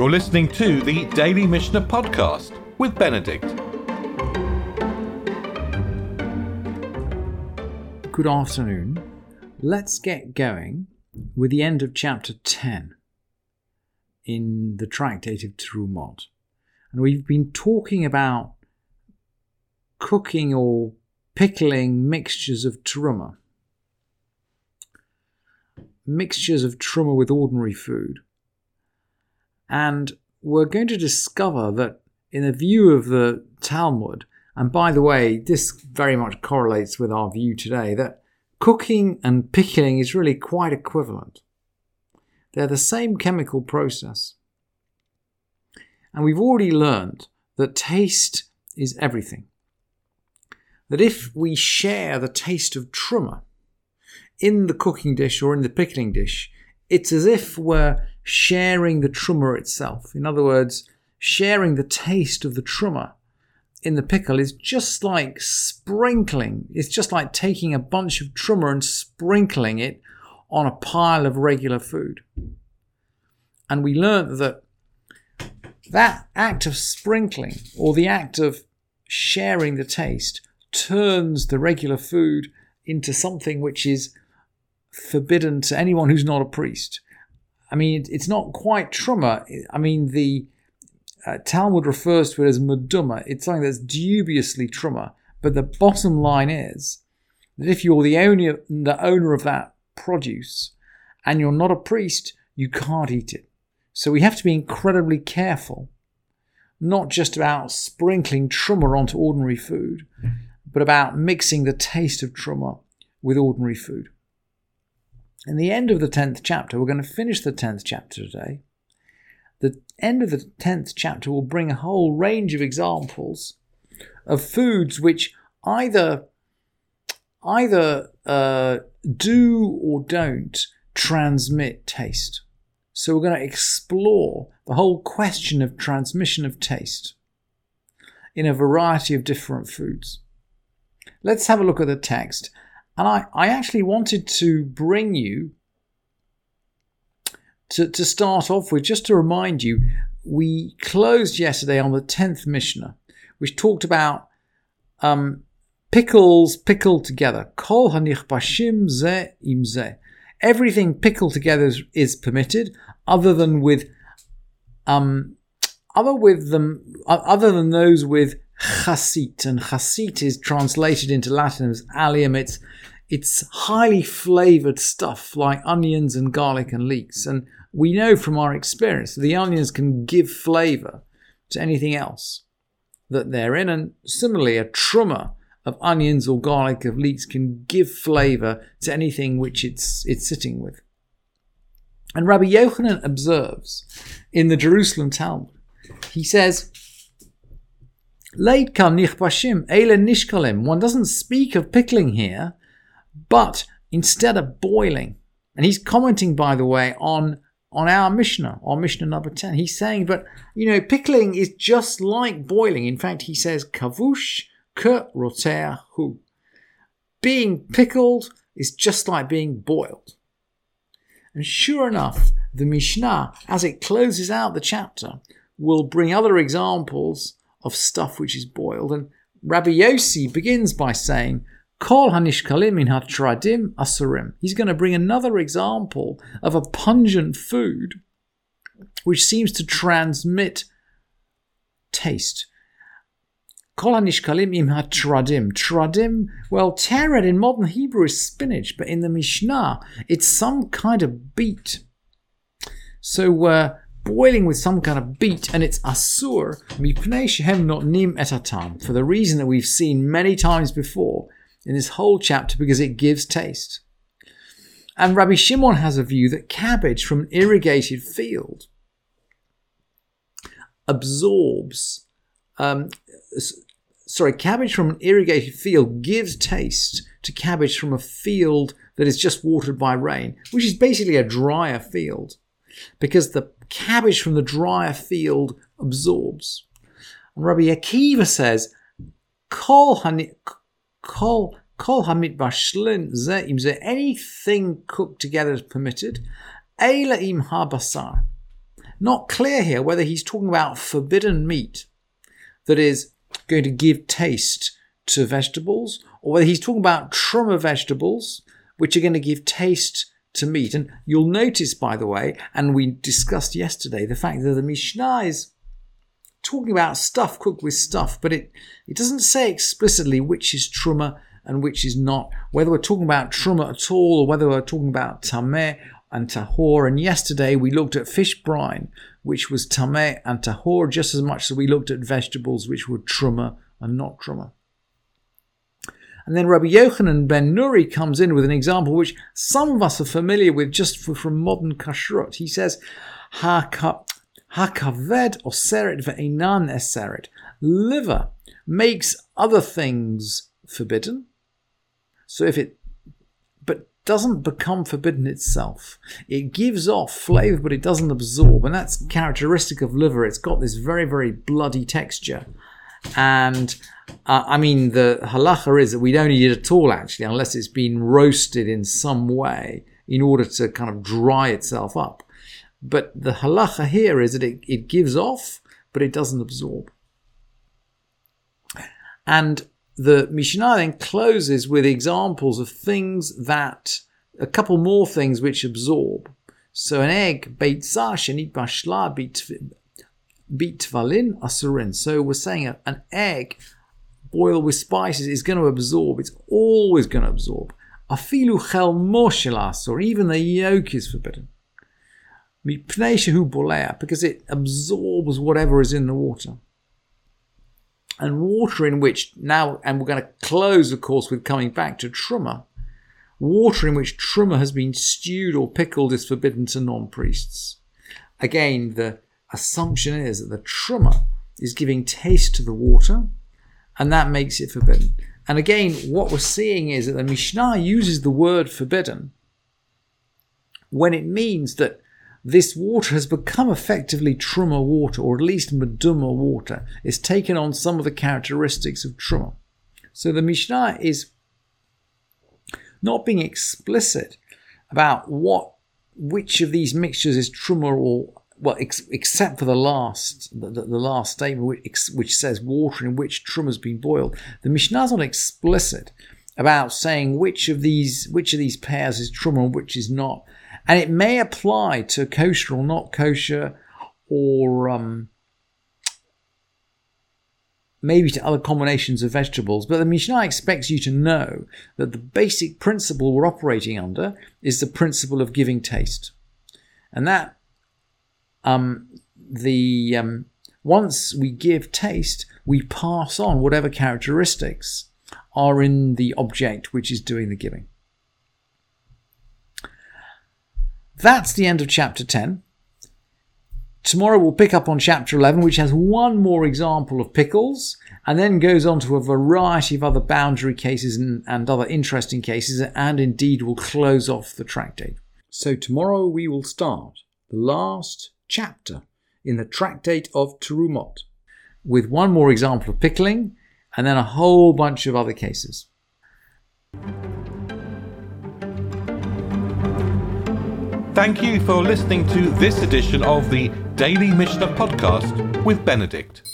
You're listening to the Daily Mishnah Podcast with Benedict. Good afternoon. Let's get going with the end of chapter 10 in the Tractate of Terumot. And we've been talking about cooking or pickling mixtures of truma. Mixtures of truma with ordinary food. And we're going to discover that, in the view of the Talmud, and by the way, this very much correlates with our view today, that cooking and pickling is really quite equivalent. They're the same chemical process. And we've already learned that taste is everything. That if we share the taste of truma in the cooking dish or in the pickling dish, it's as if we're sharing the truma itself. In other words, sharing the taste of the truma in the pickle is just like sprinkling. It's just like taking a bunch of truma and sprinkling it on a pile of regular food. And we learnt that that act of sprinkling or the act of sharing the taste turns the regular food into something which is forbidden to anyone who's not a priest. I mean, it's not quite truma. I mean, the uh, Talmud refers to it as meduma. It's something that's dubiously truma. But the bottom line is that if you're the owner, the owner of that produce and you're not a priest, you can't eat it. So we have to be incredibly careful, not just about sprinkling truma onto ordinary food, but about mixing the taste of truma with ordinary food. In the end of the 10th chapter, we're going to finish the 10th chapter today. The end of the 10th chapter will bring a whole range of examples of foods which either either uh, do or don't transmit taste. So we're going to explore the whole question of transmission of taste in a variety of different foods. Let's have a look at the text and I, I actually wanted to bring you to, to start off with, just to remind you, we closed yesterday on the 10th Mishnah, which talked about um, pickles pickled together. Kol hanich bashim ze im ze. Everything pickled together is, is permitted, other than with um, other with them, other than those with chasit, and chasit is translated into Latin as allium. It's it's highly flavored stuff like onions and garlic and leeks, and we know from our experience that the onions can give flavor to anything else that they're in, and similarly, a truma of onions or garlic of leeks can give flavor to anything which it's it's sitting with. And Rabbi Yochanan observes in the Jerusalem Talmud, he says Late kam bashim, ele nishkalim. One doesn't speak of pickling here, but instead of boiling. And he's commenting, by the way, on on our Mishnah, our Mishnah number 10. He's saying, but you know, pickling is just like boiling. In fact, he says, kavush ke roter hu. Being pickled is just like being boiled. And sure enough, the Mishnah, as it closes out the chapter, will bring other examples of stuff which is boiled. And Rabbi Yossi begins by saying, Kol hanishkalim in hatradim asurim. He's going to bring another example of a pungent food which seems to transmit taste. Kol hanishkalim im hatradim. Tradim, well, tered in modern Hebrew is spinach, but in the Mishnah, it's some kind of beet. So uh, boiling with some kind of beet, and it's asur, mipnei shehem not nim etatam, for the reason that we've seen many times before in this whole chapter, because it gives taste. And Rabbi Shimon has a view that cabbage from an irrigated field absorbs, um, sorry, cabbage from an irrigated field gives taste to cabbage from a field that is just watered by rain, which is basically a drier field, because the cabbage from the drier field absorbs. And Rabbi Akiva says, Kol, hani, kol, kol hamit bashlin ze im ze, anything cooked together is permitted, eila im habasar, not clear here whether he's talking about forbidden meat that is going to give taste to vegetables, or whether he's talking about truma vegetables, which are going to give taste to meat. And you'll notice, by the way, and we discussed yesterday, the fact that the Mishnah is talking about stuff cooked with stuff, but it, it doesn't say explicitly which is truma and which is not, whether we're talking about truma at all or whether we're talking about tameh and tahor. And yesterday we looked at fish brine, which was tameh and tahor, just as much as we looked at vegetables, which were truma and not truma. And then Rabbi Yochanan ben Nuri comes in with an example which some of us are familiar with just from modern kashrut. He says, Hakaved oseret ve'enan eseret. Liver makes other things forbidden. So if it but doesn't become forbidden itself. It gives off flavor, but it doesn't absorb. And that's characteristic of liver. It's got this very, very bloody texture. And uh, I mean, the halacha is that we don't eat it at all, actually, unless it's been roasted in some way in order to kind of dry itself up. But the halacha here is that it, it gives off, but it doesn't absorb. And the Mishnah then closes with examples of things that, a couple more things which absorb. So an egg, beit shenit bashla, bitvalin asurin. So we're saying an egg boiled with spices is going to absorb. It's always going to absorb. A Afilu chel moshelas, or even the yolk is forbidden. Because it absorbs whatever is in the water. And water in which now, and we're going to close, of course, with coming back to truma. Water in which truma has been stewed or pickled is forbidden to non priests. Again, the assumption is that the truma is giving taste to the water, and that makes it forbidden. And again, what we're seeing is that the Mishnah uses the word forbidden when it means that this water has become effectively truma water, or at least meduma water. It's taken on some of the characteristics of truma. So the Mishnah is not being explicit about what which of these mixtures is truma or well, ex- except for the last, the, the, last statement, which, which, says water in which trum has been boiled, the Mishnah is not explicit about saying which of these which of these pairs is trum and which is not, and it may apply to kosher or not kosher, or um, maybe to other combinations of vegetables. But the Mishnah expects you to know that the basic principle we're operating under is the principle of giving taste, and that um, the um, once we give taste, we pass on whatever characteristics are in the object which is doing the giving. That's the end of chapter 10. Tomorrow we'll pick up on chapter 11, which has one more example of pickles, and then goes on to a variety of other boundary cases and, and other interesting cases, and indeed will close off the tractate. So tomorrow we will start the last chapter in the Tractate of Terumot, with one more example of pickling and then a whole bunch of other cases. Thank you for listening to this edition of the Daily Mishnah Podcast with Benedict.